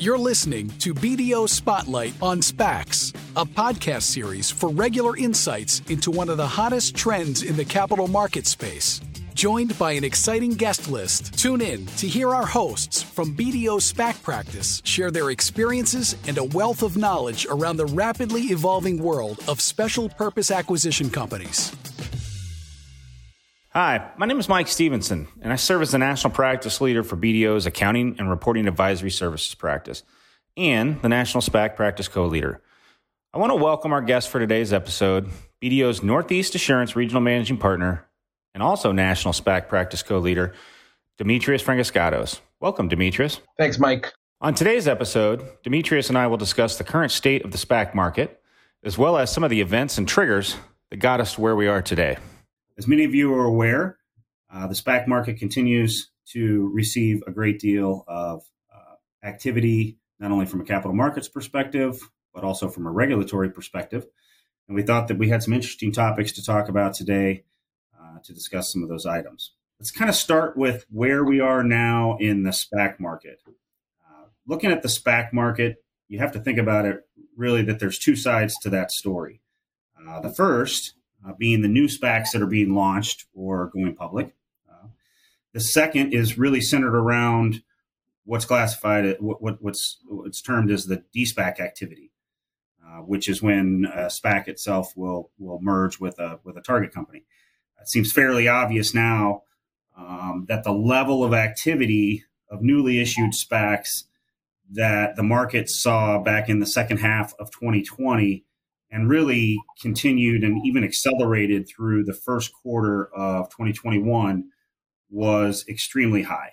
You're listening to BDO Spotlight on SPACs, a podcast series for regular insights into one of the hottest trends in the capital market space. Joined by an exciting guest list, tune in to hear our hosts from BDO SPAC Practice share their experiences and a wealth of knowledge around the rapidly evolving world of special purpose acquisition companies. Hi, my name is Mike Stevenson, and I serve as the National Practice Leader for BDO's Accounting and Reporting Advisory Services Practice and the National SPAC Practice Co Leader. I want to welcome our guest for today's episode, BDO's Northeast Assurance Regional Managing Partner and also National SPAC Practice Co Leader, Demetrios Frangiskatos. Welcome, Demetrios. Thanks, Mike. On today's episode, Demetrios and I will discuss the current state of the SPAC market, as well as some of the events and triggers that got us to where we are today. As many of you are aware, uh, the SPAC market continues to receive a great deal of uh, activity, not only from a capital markets perspective, but also from a regulatory perspective. And we thought that we had some interesting topics to talk about today uh, to discuss some of those items. Let's kind of start with where we are now in the SPAC market. Uh, looking at the SPAC market, you have to think about it really that there's two sides to that story. Uh, the first uh, being the new SPACs that are being launched or going public. Uh, the second is really centered around what's classified, what, what, what's, what's termed as the de-SPAC activity, uh, which is when a SPAC itself will, will merge with a, with a target company. It seems fairly obvious now um, that the level of activity of newly issued SPACs that the market saw back in the second half of 2020 and really continued and even accelerated through the first quarter of 2021 was extremely high.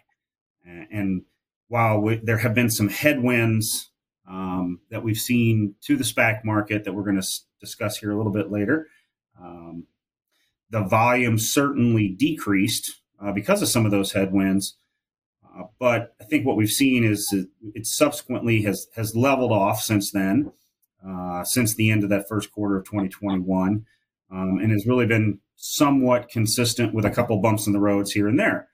And while we, there have been some headwinds um, that we've seen to the SPAC market that we're going to s- discuss here a little bit later, um, the volume certainly decreased uh, because of some of those headwinds. Uh, but I think what we've seen is it subsequently has has leveled off since then. Uh, since the end of that first quarter of 2021 um, and has really been somewhat consistent with a couple bumps in the roads here and there.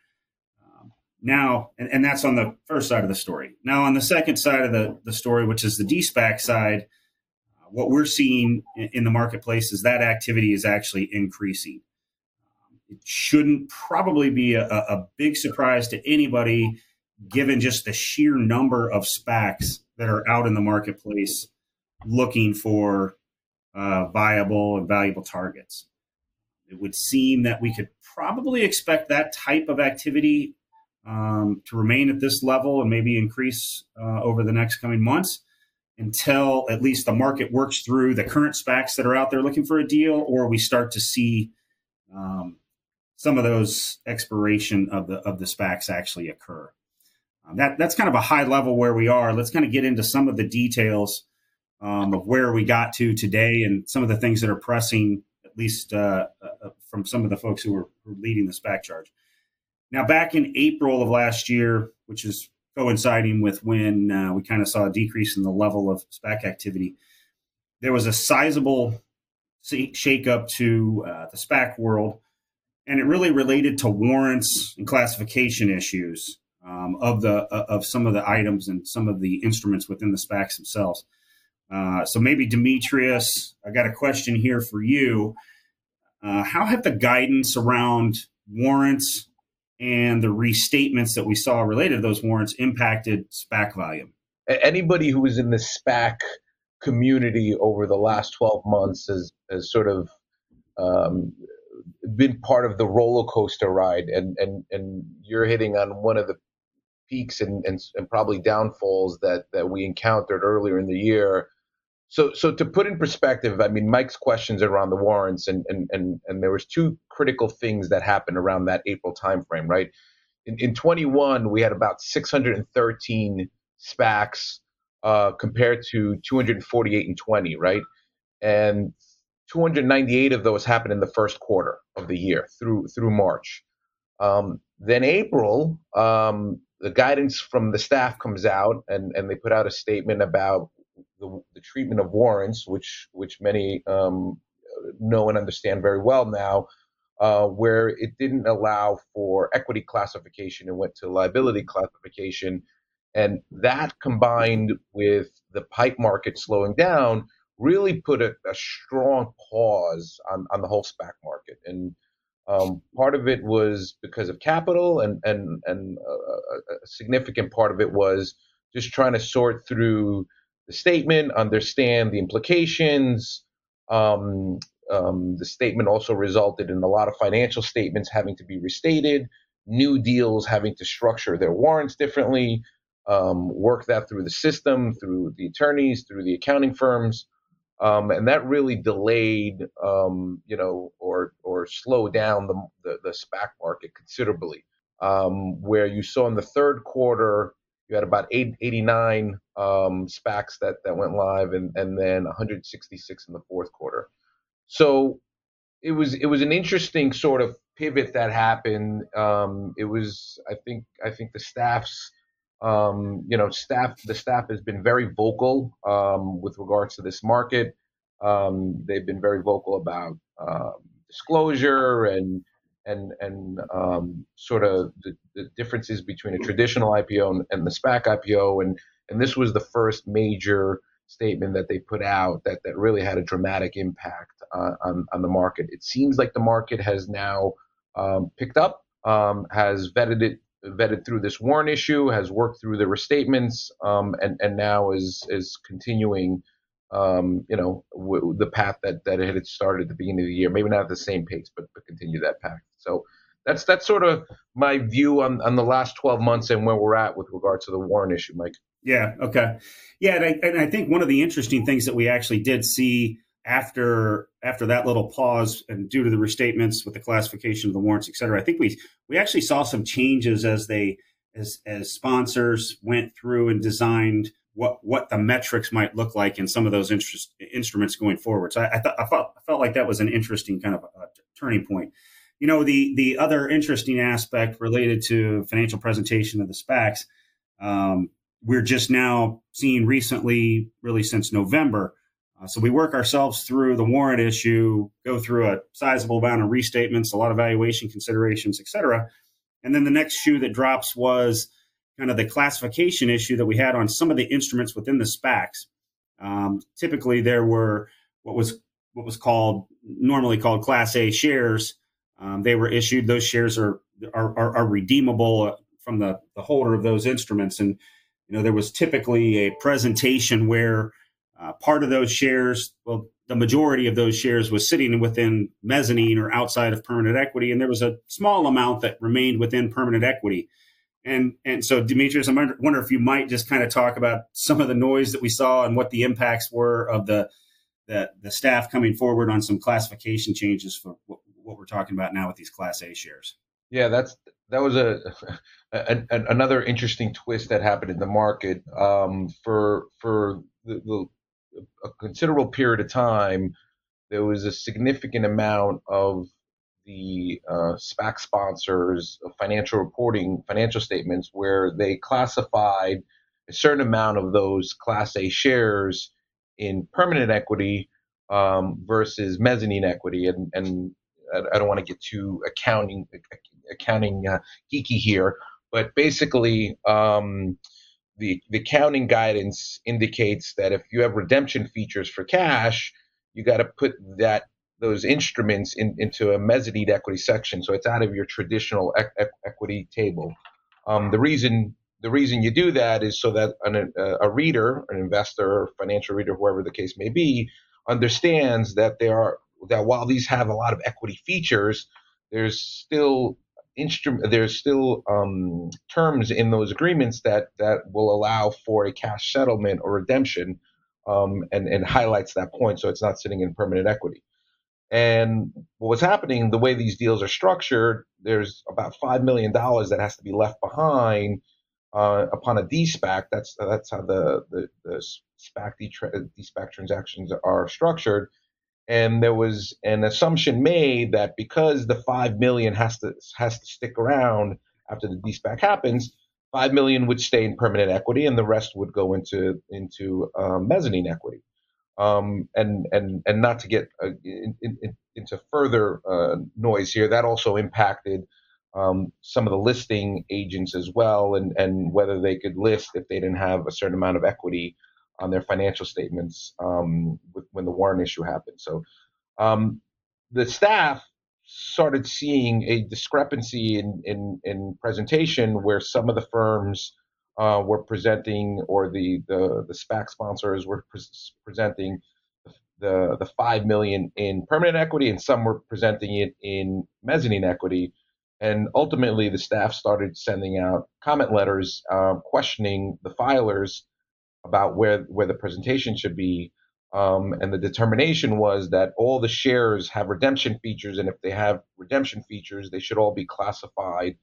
Um, now, and, and, that's on the first side of the story. Now, on the second side of the, the story, which is the de-SPAC side, uh, what we're seeing in, the marketplace is that activity is actually increasing. It shouldn't probably be a, a big surprise to anybody given just the sheer number of SPACs that are out in the marketplace looking for uh, viable and valuable targets. It would seem that we could probably expect that type of activity um, to remain at this level and maybe increase uh, over the next coming months until at least the market works through the current SPACs that are out there looking for a deal, or we start to see um, some of those expiration of the of the SPACs actually occur. Um, that that's kind of a high level where we are. Let's kind of get into some of the details um, of where we got to today and some of the things that are pressing, at least uh, uh, from some of the folks who were, leading the SPAC charge. Now, back in April of last year, which is coinciding with when uh, we kind of saw a decrease in the level of SPAC activity, there was a sizable shakeup to uh, the SPAC world, and it really related to warrants and classification issues um, of the uh, of some of the items and some of the instruments within the SPACs themselves. Uh, so maybe Demetrios, I got a question here for you. Uh, how have the guidance around warrants and the restatements that we saw related to those warrants impacted SPAC volume? Anybody who was in the SPAC community over the last 12 months has, has sort of um, been part of the roller coaster ride, and, and, and you're hitting on one of the peaks and, and, and probably downfalls that, that we encountered earlier in the year so, so to put in perspective, I mean, Mike's questions around the warrants, and and and and there was two critical things that happened around that April timeframe, right? In, in 21, we had about 613 SPACs uh, compared to 248 in 20, right? And 298 of those happened in the first quarter of the year through through March. Um, then April, um, the guidance from the staff comes out, and and they put out a statement about the, the treatment of warrants, which which many um, know and understand very well now, uh, where it didn't allow for equity classification and went to liability classification. And that combined with the pipe market slowing down really put a, a strong pause on, on the whole SPAC market. And um, part of it was because of capital, and and and a, a significant part of it was just trying to sort through the statement, understand the implications. Um, um, the statement also resulted in a lot of financial statements having to be restated, new deals having to structure their warrants differently, um, work that through the system, through the attorneys, through the accounting firms. Um, and that really delayed, um, you know, or or slowed down the the, the SPAC market considerably. Um, where you saw in the third quarter, you had about eight, 89 um, SPACs that that went live, and and then 166 in the fourth quarter. So it was it was an interesting sort of pivot that happened. Um, it was I think I think the staff's um, you know, staff the staff has been very vocal um, with regards to this market. Um, they've been very vocal about um, disclosure and and and um, sort of the, the, differences between a traditional IPO and, and, the SPAC IPO. And and this was the first major statement that they put out that that really had a dramatic impact on on, on the market. It seems like the market has now um, picked up, has vetted it vetted through this warrant issue, has worked through the restatements, um, and and now is is continuing, um, you know, w- the path that that it had started at the beginning of the year. Maybe not at the same pace, but but continue that path. So that's that's sort of my view on on the last 12 months and where we're at with regard to the warrant issue, Mike. Yeah. Okay. Yeah, and I, and I think one of the interesting things that we actually did see after after that little pause and due to the restatements with the classification of the warrants, et cetera, I think we we actually saw some changes as they as as sponsors went through and designed what what the metrics might look like in some of those interest, instruments going forward. So I, I thought I felt I felt like that was an interesting kind of a turning point. You know, the the other interesting aspect related to financial presentation of the SPACs, um, we're just now seeing recently, really since November, uh, so we work ourselves through the warrant issue, go through a sizable amount of restatements, a lot of valuation considerations, et cetera. And then the next shoe that drops was kind of the classification issue that we had on some of the instruments within the SPACs. Um, typically, there were what was what was called normally called Class A shares. Um, they were issued; those shares are are, are, are redeemable from the, the holder of those instruments. And you know, there was typically a presentation where uh, part of those shares, well, the majority of those shares was sitting within mezzanine or outside of permanent equity, and there was a small amount that remained within permanent equity. And and so, Demetrios, I wonder if you might just kind of talk about some of the noise that we saw and what the impacts were of the the, the staff coming forward on some classification changes for what, we're talking about now with these Class A shares. Yeah, that's that was a, a, a another interesting twist that happened in the market um, for for the, the a considerable period of time, there was a significant amount of the uh, SPAC sponsors financial reporting, financial statements, where they classified a certain amount of those Class A shares in permanent equity um, versus mezzanine equity. And, and I don't want to get too accounting accounting uh, geeky here, but basically, um, the, the accounting guidance indicates that if you have redemption features for cash, you got to put that those instruments in, into a mezzanine equity section, so it's out of your traditional e- equity table. Um, the reason the reason you do that is so that an, a, a reader, an investor, financial reader, whoever the case may be, understands that there are that while these have a lot of equity features, there's still instrument there's still um, terms in those agreements that that will allow for a cash settlement or redemption um, and and highlights that point so it's not sitting in permanent equity. And what's happening the way these deals are structured there's about five million dollars that has to be left behind uh, upon a de-SPAC. That's that's how the the, the SPAC de-SPAC transactions are structured and there was an assumption made that because the five million has to has to stick around after the de-SPAC happens, five million would stay in permanent equity, and the rest would go into into um, mezzanine equity. Um, and and and not to get uh, in, in, into further uh, noise here, that also impacted um, some of the listing agents as well, and and whether they could list if they didn't have a certain amount of equity on their financial statements um, with, when the warrant issue happened. So um, the staff started seeing a discrepancy in, in, in presentation where some of the firms uh, were presenting or the, the, the SPAC sponsors were pre- presenting the, the 5 million in permanent equity and some were presenting it in mezzanine equity. And ultimately, the staff started sending out comment letters uh, questioning the filers about where, where the presentation should be um, and the determination was that all the shares have redemption features, and if they have redemption features, they should all be classified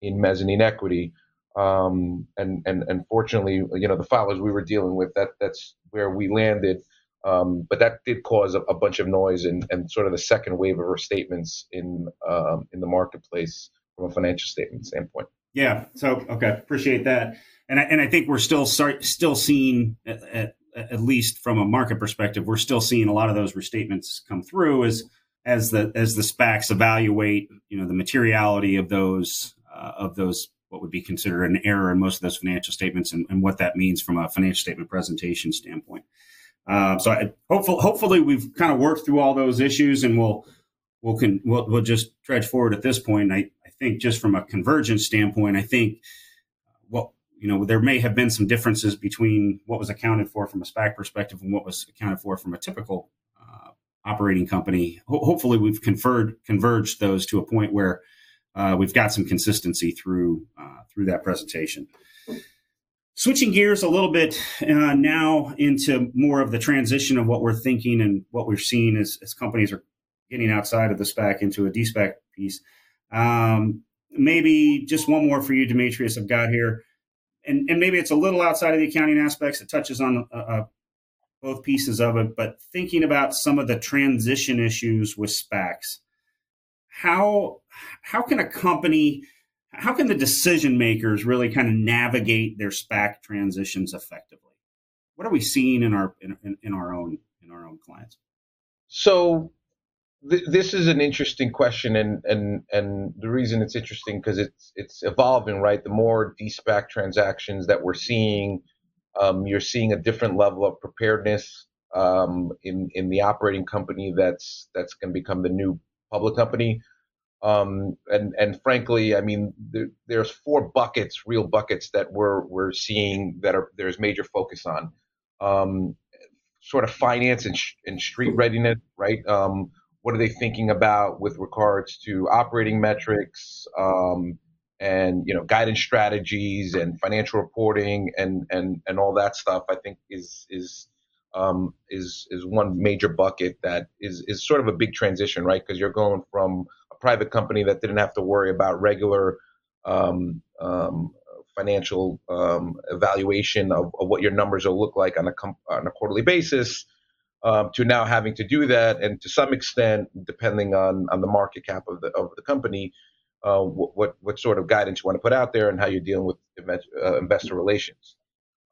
in mezzanine equity. Um, and and unfortunately, you know, the filers we were dealing with, that that's where we landed. Um, but that did cause a, a, bunch of noise and, and sort of the second wave of statements in um, in the marketplace from a financial statement standpoint. Yeah. So okay, appreciate that. And I, and I think we're still start, still seeing at, at at least from a market perspective, we're still seeing a lot of those restatements come through as as the as the SPACs evaluate, you know, the materiality of those uh, of those what would be considered an error in most of those financial statements and, and what that means from a financial statement presentation standpoint. Uh, so I, hopefully, hopefully we've kind of worked through all those issues and we'll we'll can we'll, we'll just trudge forward at this point. I, think just from a convergence standpoint, I think what you know, there may have been some differences between what was accounted for from a SPAC perspective and what was accounted for from a typical uh, operating company. Ho- hopefully, we've conferred, converged those to a point where uh, we've got some consistency through uh, through that presentation. Switching gears a little bit uh, now into more of the transition of what we're thinking and what we're seeing as, as companies are getting outside of the SPAC into a de-SPAC piece. Um, maybe just one more for you, Demetrios. I've got here and, and maybe it's a little outside of the accounting aspects. It touches on uh, uh, both pieces of it, but thinking about some of the transition issues with SPACs, how how can a company, how can the decision makers really kind of navigate their SPAC transitions effectively? What are we seeing in our in, in, in our own in our own clients? So this is an interesting question, and and and the reason it's interesting because it's it's evolving, right? The more de-SPAC transactions that we're seeing, um, you're seeing a different level of preparedness um, in in the operating company that's that's going to become the new public company. Um, and and frankly, I mean, there, there's four buckets, real buckets that we're we're seeing that are there's major focus on, um, sort of finance and, sh- and street readiness, right? Um, what are they thinking about with regards to operating metrics um, and you know guidance strategies and financial reporting and and and all that stuff i think is is um, is is one major bucket that is is sort of a big transition right? Because you're going from a private company that didn't have to worry about regular um, um financial um, evaluation of, of, what your numbers will look like on a on a quarterly basis um, to now having to do that, and to some extent, depending on on the market cap of the of the company, uh, what what sort of guidance you want to put out there and how you're dealing with uh, investor relations.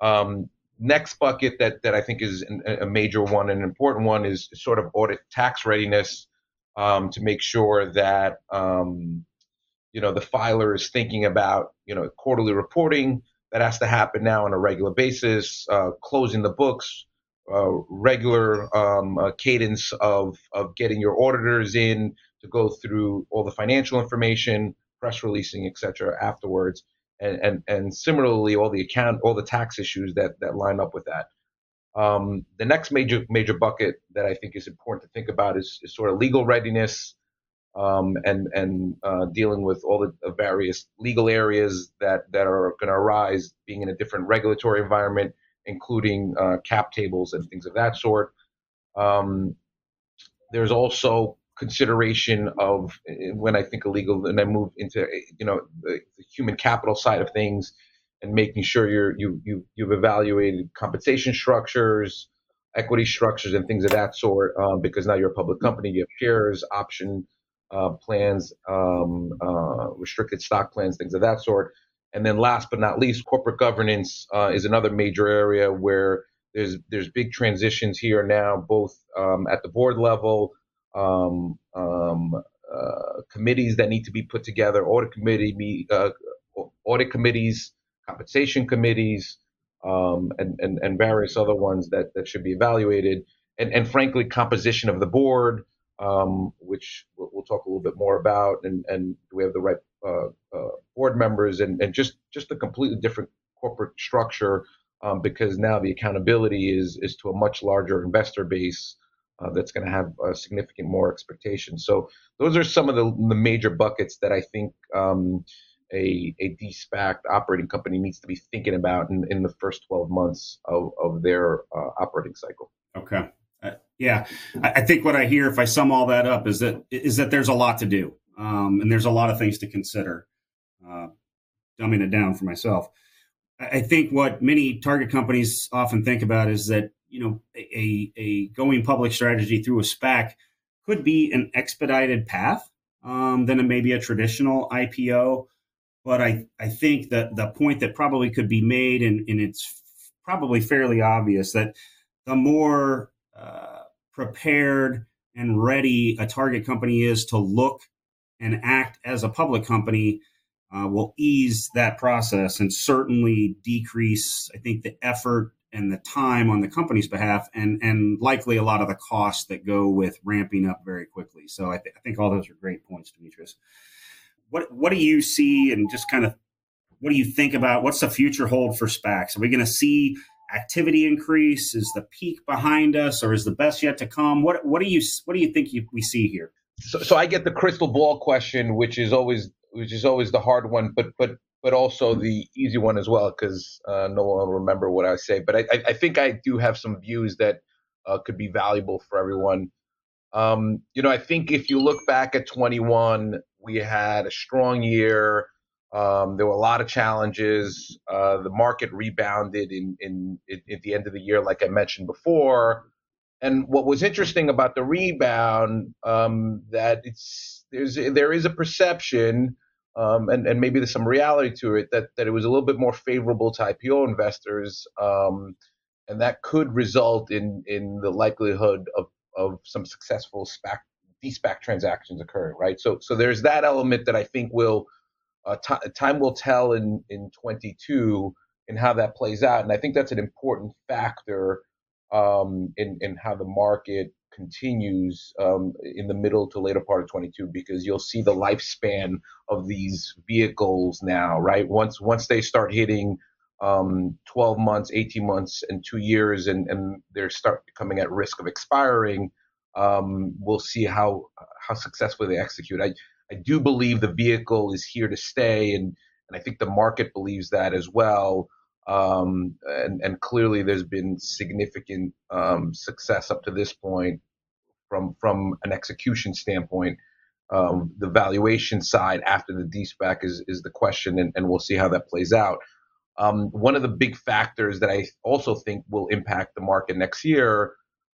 Um, next bucket that that I think is a major one and an important one is sort of audit tax readiness um, to make sure that um, you know the filer is thinking about you know quarterly reporting that has to happen now on a regular basis, uh, closing the books, regular um, cadence of of getting your auditors in to go through all the financial information, press releasing, etc. afterwards, and and and similarly all the account all the tax issues that that line up with that. Um, the next major major bucket that I think is important to think about is, is sort of legal readiness um, and and uh, dealing with all the various legal areas that that are going to arise, being in a different regulatory environment, including uh, cap tables and things of that sort. Um, there's also consideration of when I think illegal, and I move into you know the, the, human capital side of things, and making sure you're you you you've evaluated compensation structures, equity structures, and things of that sort. Um, because now you're a public company, you have shares, option uh, plans, um, uh, restricted stock plans, things of that sort. And then last but not least, corporate governance uh, is another major area where there's there's big transitions here now, both um, at the board level, um, um, uh, committees that need to be put together, audit committee, uh, audit committees, compensation committees, um, and, and, and various other ones that, that should be evaluated. And, and frankly, composition of the board, um, which we'll, we'll, talk a little bit more about, and, and do we have the right board members, and, and just, just a completely different corporate structure um, because now the accountability is, is to a much larger investor base uh, that's going to have a significant more expectations. So those are some of the, the major buckets that I think um, a, a de-SPAC operating company needs to be thinking about in, in the first 12 months of, of their uh, operating cycle. Okay. Uh, yeah, I, I, think what I hear, if I sum all that up, is that is that there's a lot to do, um, and there's a lot of things to consider. Uh, dumbing it down for myself, I think what many target companies often think about is that you know a, a going public strategy through a SPAC could be an expedited path um, than maybe a traditional IPO. But I, I think that the point that probably could be made, and, and it's probably fairly obvious, that the more uh, prepared and ready a target company is to look and act as a public company uh, will ease that process and certainly decrease, I think, the effort and the time on the company's behalf, and and likely a lot of the costs that go with ramping up very quickly. So I, th- I think all those are great points, Demetrios what what do you see and just kind of what do you think about what's the future hold for SPACs? Are we going to see activity increase? Is the peak behind us, or is the best yet to come? What what do you what do you think you, we see here? So, so I get the crystal ball question, which is always which is always the hard one, but but but also the easy one as well, because uh, no one will remember what I say. But I, I, think I do have some views that uh, could be valuable for everyone. Um, you know, I think if you look back at 21, we had a strong year. Um, there were a lot of challenges. Uh, the market rebounded in, in, in, at the end of the year, like I mentioned before. And what was interesting about the rebound, um, that it's there's there is a perception, um, and and maybe there's some reality to it that that it was a little bit more favorable to IPO investors, um, and that could result in in the likelihood of of some successful SPAC de-SPAC transactions occurring, right? So so there's that element that I think will uh, t- time will tell in in 22 in how that plays out, and I think that's an important factor um, in in how the market continues um, in the middle to later part of 22 because you'll see the lifespan of these vehicles now, right? Once once they start hitting um, 12 months, 18 months, and two years, and, and they start coming at risk of expiring, um, we'll see how how successfully they execute. I I do believe the vehicle is here to stay, and and I think the market believes that as well. Um, and and clearly, there's been significant um, success up to this point from from an execution standpoint. Um, the valuation side after the de-SPAC is is the question, and, and we'll see how that plays out. Um, one of the big factors that I also think will impact the market next year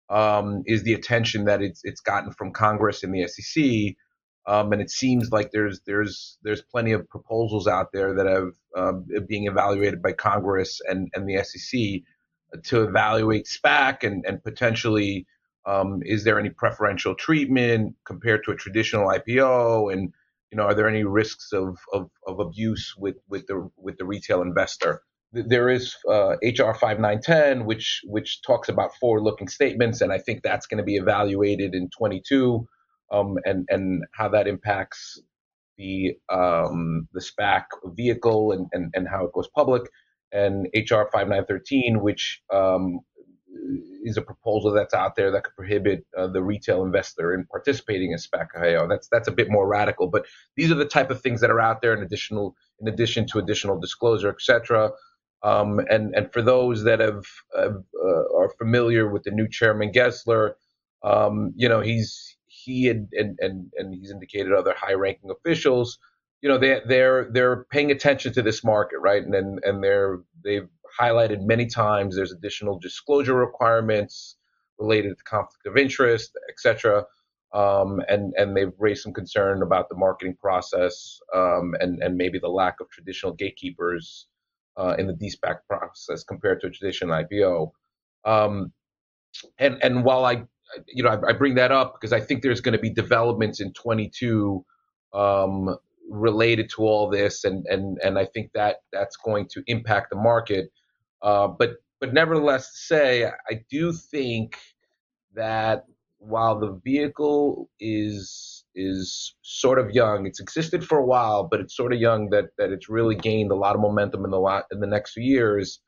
um, is the attention that it's it's gotten from Congress and the SEC. Um, and it seems like there's there's there's plenty of proposals out there that have um, being evaluated by Congress and, and the SEC to evaluate SPAC and and potentially um, is there any preferential treatment compared to a traditional IPO and you know are there any risks of, of, of abuse with, with the with the retail investor? There is uh, HR 5910, which which talks about forward-looking statements, and I think that's going to be evaluated in 22, um, and and how that impacts the um, the SPAC vehicle and, and and how it goes public, and HR 5913, which um, is a proposal that's out there that could prohibit uh, the retail investor in participating in SPAC IO. That's that's a bit more radical, but these are the type of things that are out there in additional in addition to additional disclosure, etc. Um, and and for those that have uh, are familiar with the new chairman Gensler, um, you know he's he had, and and and he's indicated other high-ranking officials, you know they they're they're paying attention to this market, right? And and, and they're they've highlighted many times there's additional disclosure requirements related to conflict of interest, et cetera. Um, and and they've raised some concern about the marketing process um, and and maybe the lack of traditional gatekeepers uh, in the de-SPAC process compared to a traditional IPO. Um, and and while I you know, I, I, bring that up because I think there's going to be developments in 22 um, related to all this, and and and I think that that's going to impact the market. Uh, but but nevertheless, say I do think that while the vehicle is is sort of young, it's existed for a while, but it's sort of young that that it's really gained a lot of momentum in the lot in the next few years.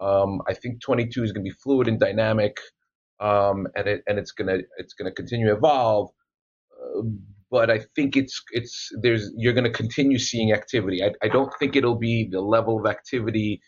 Um, I think 22 is going to be fluid and dynamic, um, and it and it's gonna it's gonna continue to evolve. Uh, but I think it's it's there's you're to continue seeing activity. I, I don't think it'll be the level of activity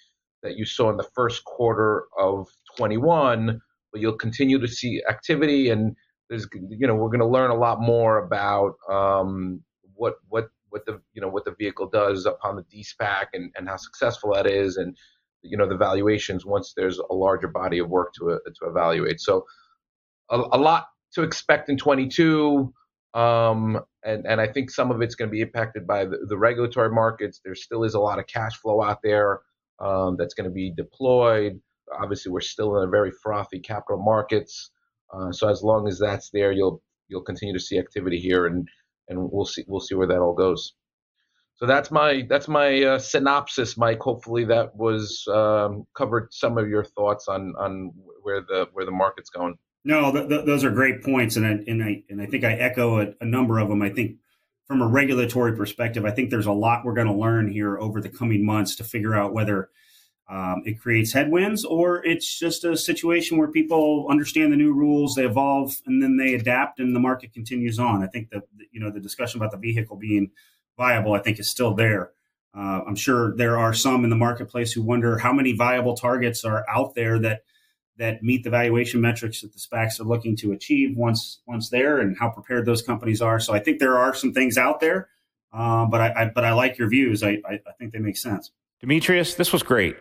that you saw in the first quarter of 21, but you'll continue to see activity and there's you know we're going to learn a lot more about um, what what what the you know what the vehicle does upon the de-SPAC and, and how successful that is and you know the valuations once there's a larger body of work to to evaluate. So a, a lot to expect in 22. Um, and, and I think some of it's going to be impacted by the, the, regulatory markets. There still is a lot of cash flow out there um, that's going to be deployed. Obviously, we're still in a very frothy capital markets. Uh, so as long as that's there, you'll you'll continue to see activity here, and and we'll see we'll see where that all goes. So that's my that's my uh, synopsis, Mike. Hopefully that was um, covered some of your thoughts on on where the where the market's going. No, th- th- those are great points, and I, and I and I think I echo a, a, number of them. I think from a regulatory perspective, I think there's a lot we're going to learn here over the coming months to figure out whether um, it creates headwinds or it's just a situation where people understand the new rules, they evolve, and then they adapt, and the market continues on. I think that you know the discussion about the vehicle being viable, I think, is still there. Uh, I'm sure there are some in the marketplace who wonder how many viable targets are out there that that meet the valuation metrics that the SPACs are looking to achieve once once there, and how prepared those companies are. So I think there are some things out there, uh, but I, I, but I like your views. I, I, I think they make sense. Demetrios, this was great.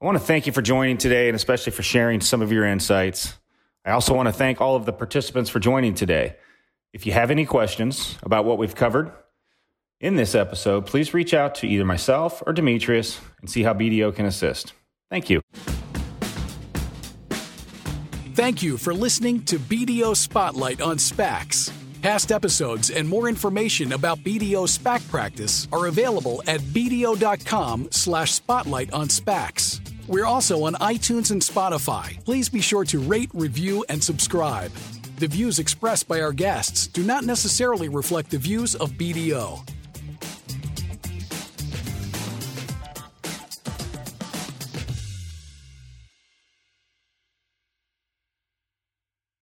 I want to thank you for joining today, and especially for sharing some of your insights. I also want to thank all of the participants for joining today. If you have any questions about what we've covered in this episode, please reach out to either myself or Demetrios and see how BDO can assist. Thank you. Thank you for listening to BDO Spotlight on SPACs. Past episodes and more information about BDO SPAC practice are available at bdo.com slash spotlight on SPACs. We're also on iTunes and Spotify. Please be sure to rate, review, and subscribe. The views expressed by our guests do not necessarily reflect the views of BDO.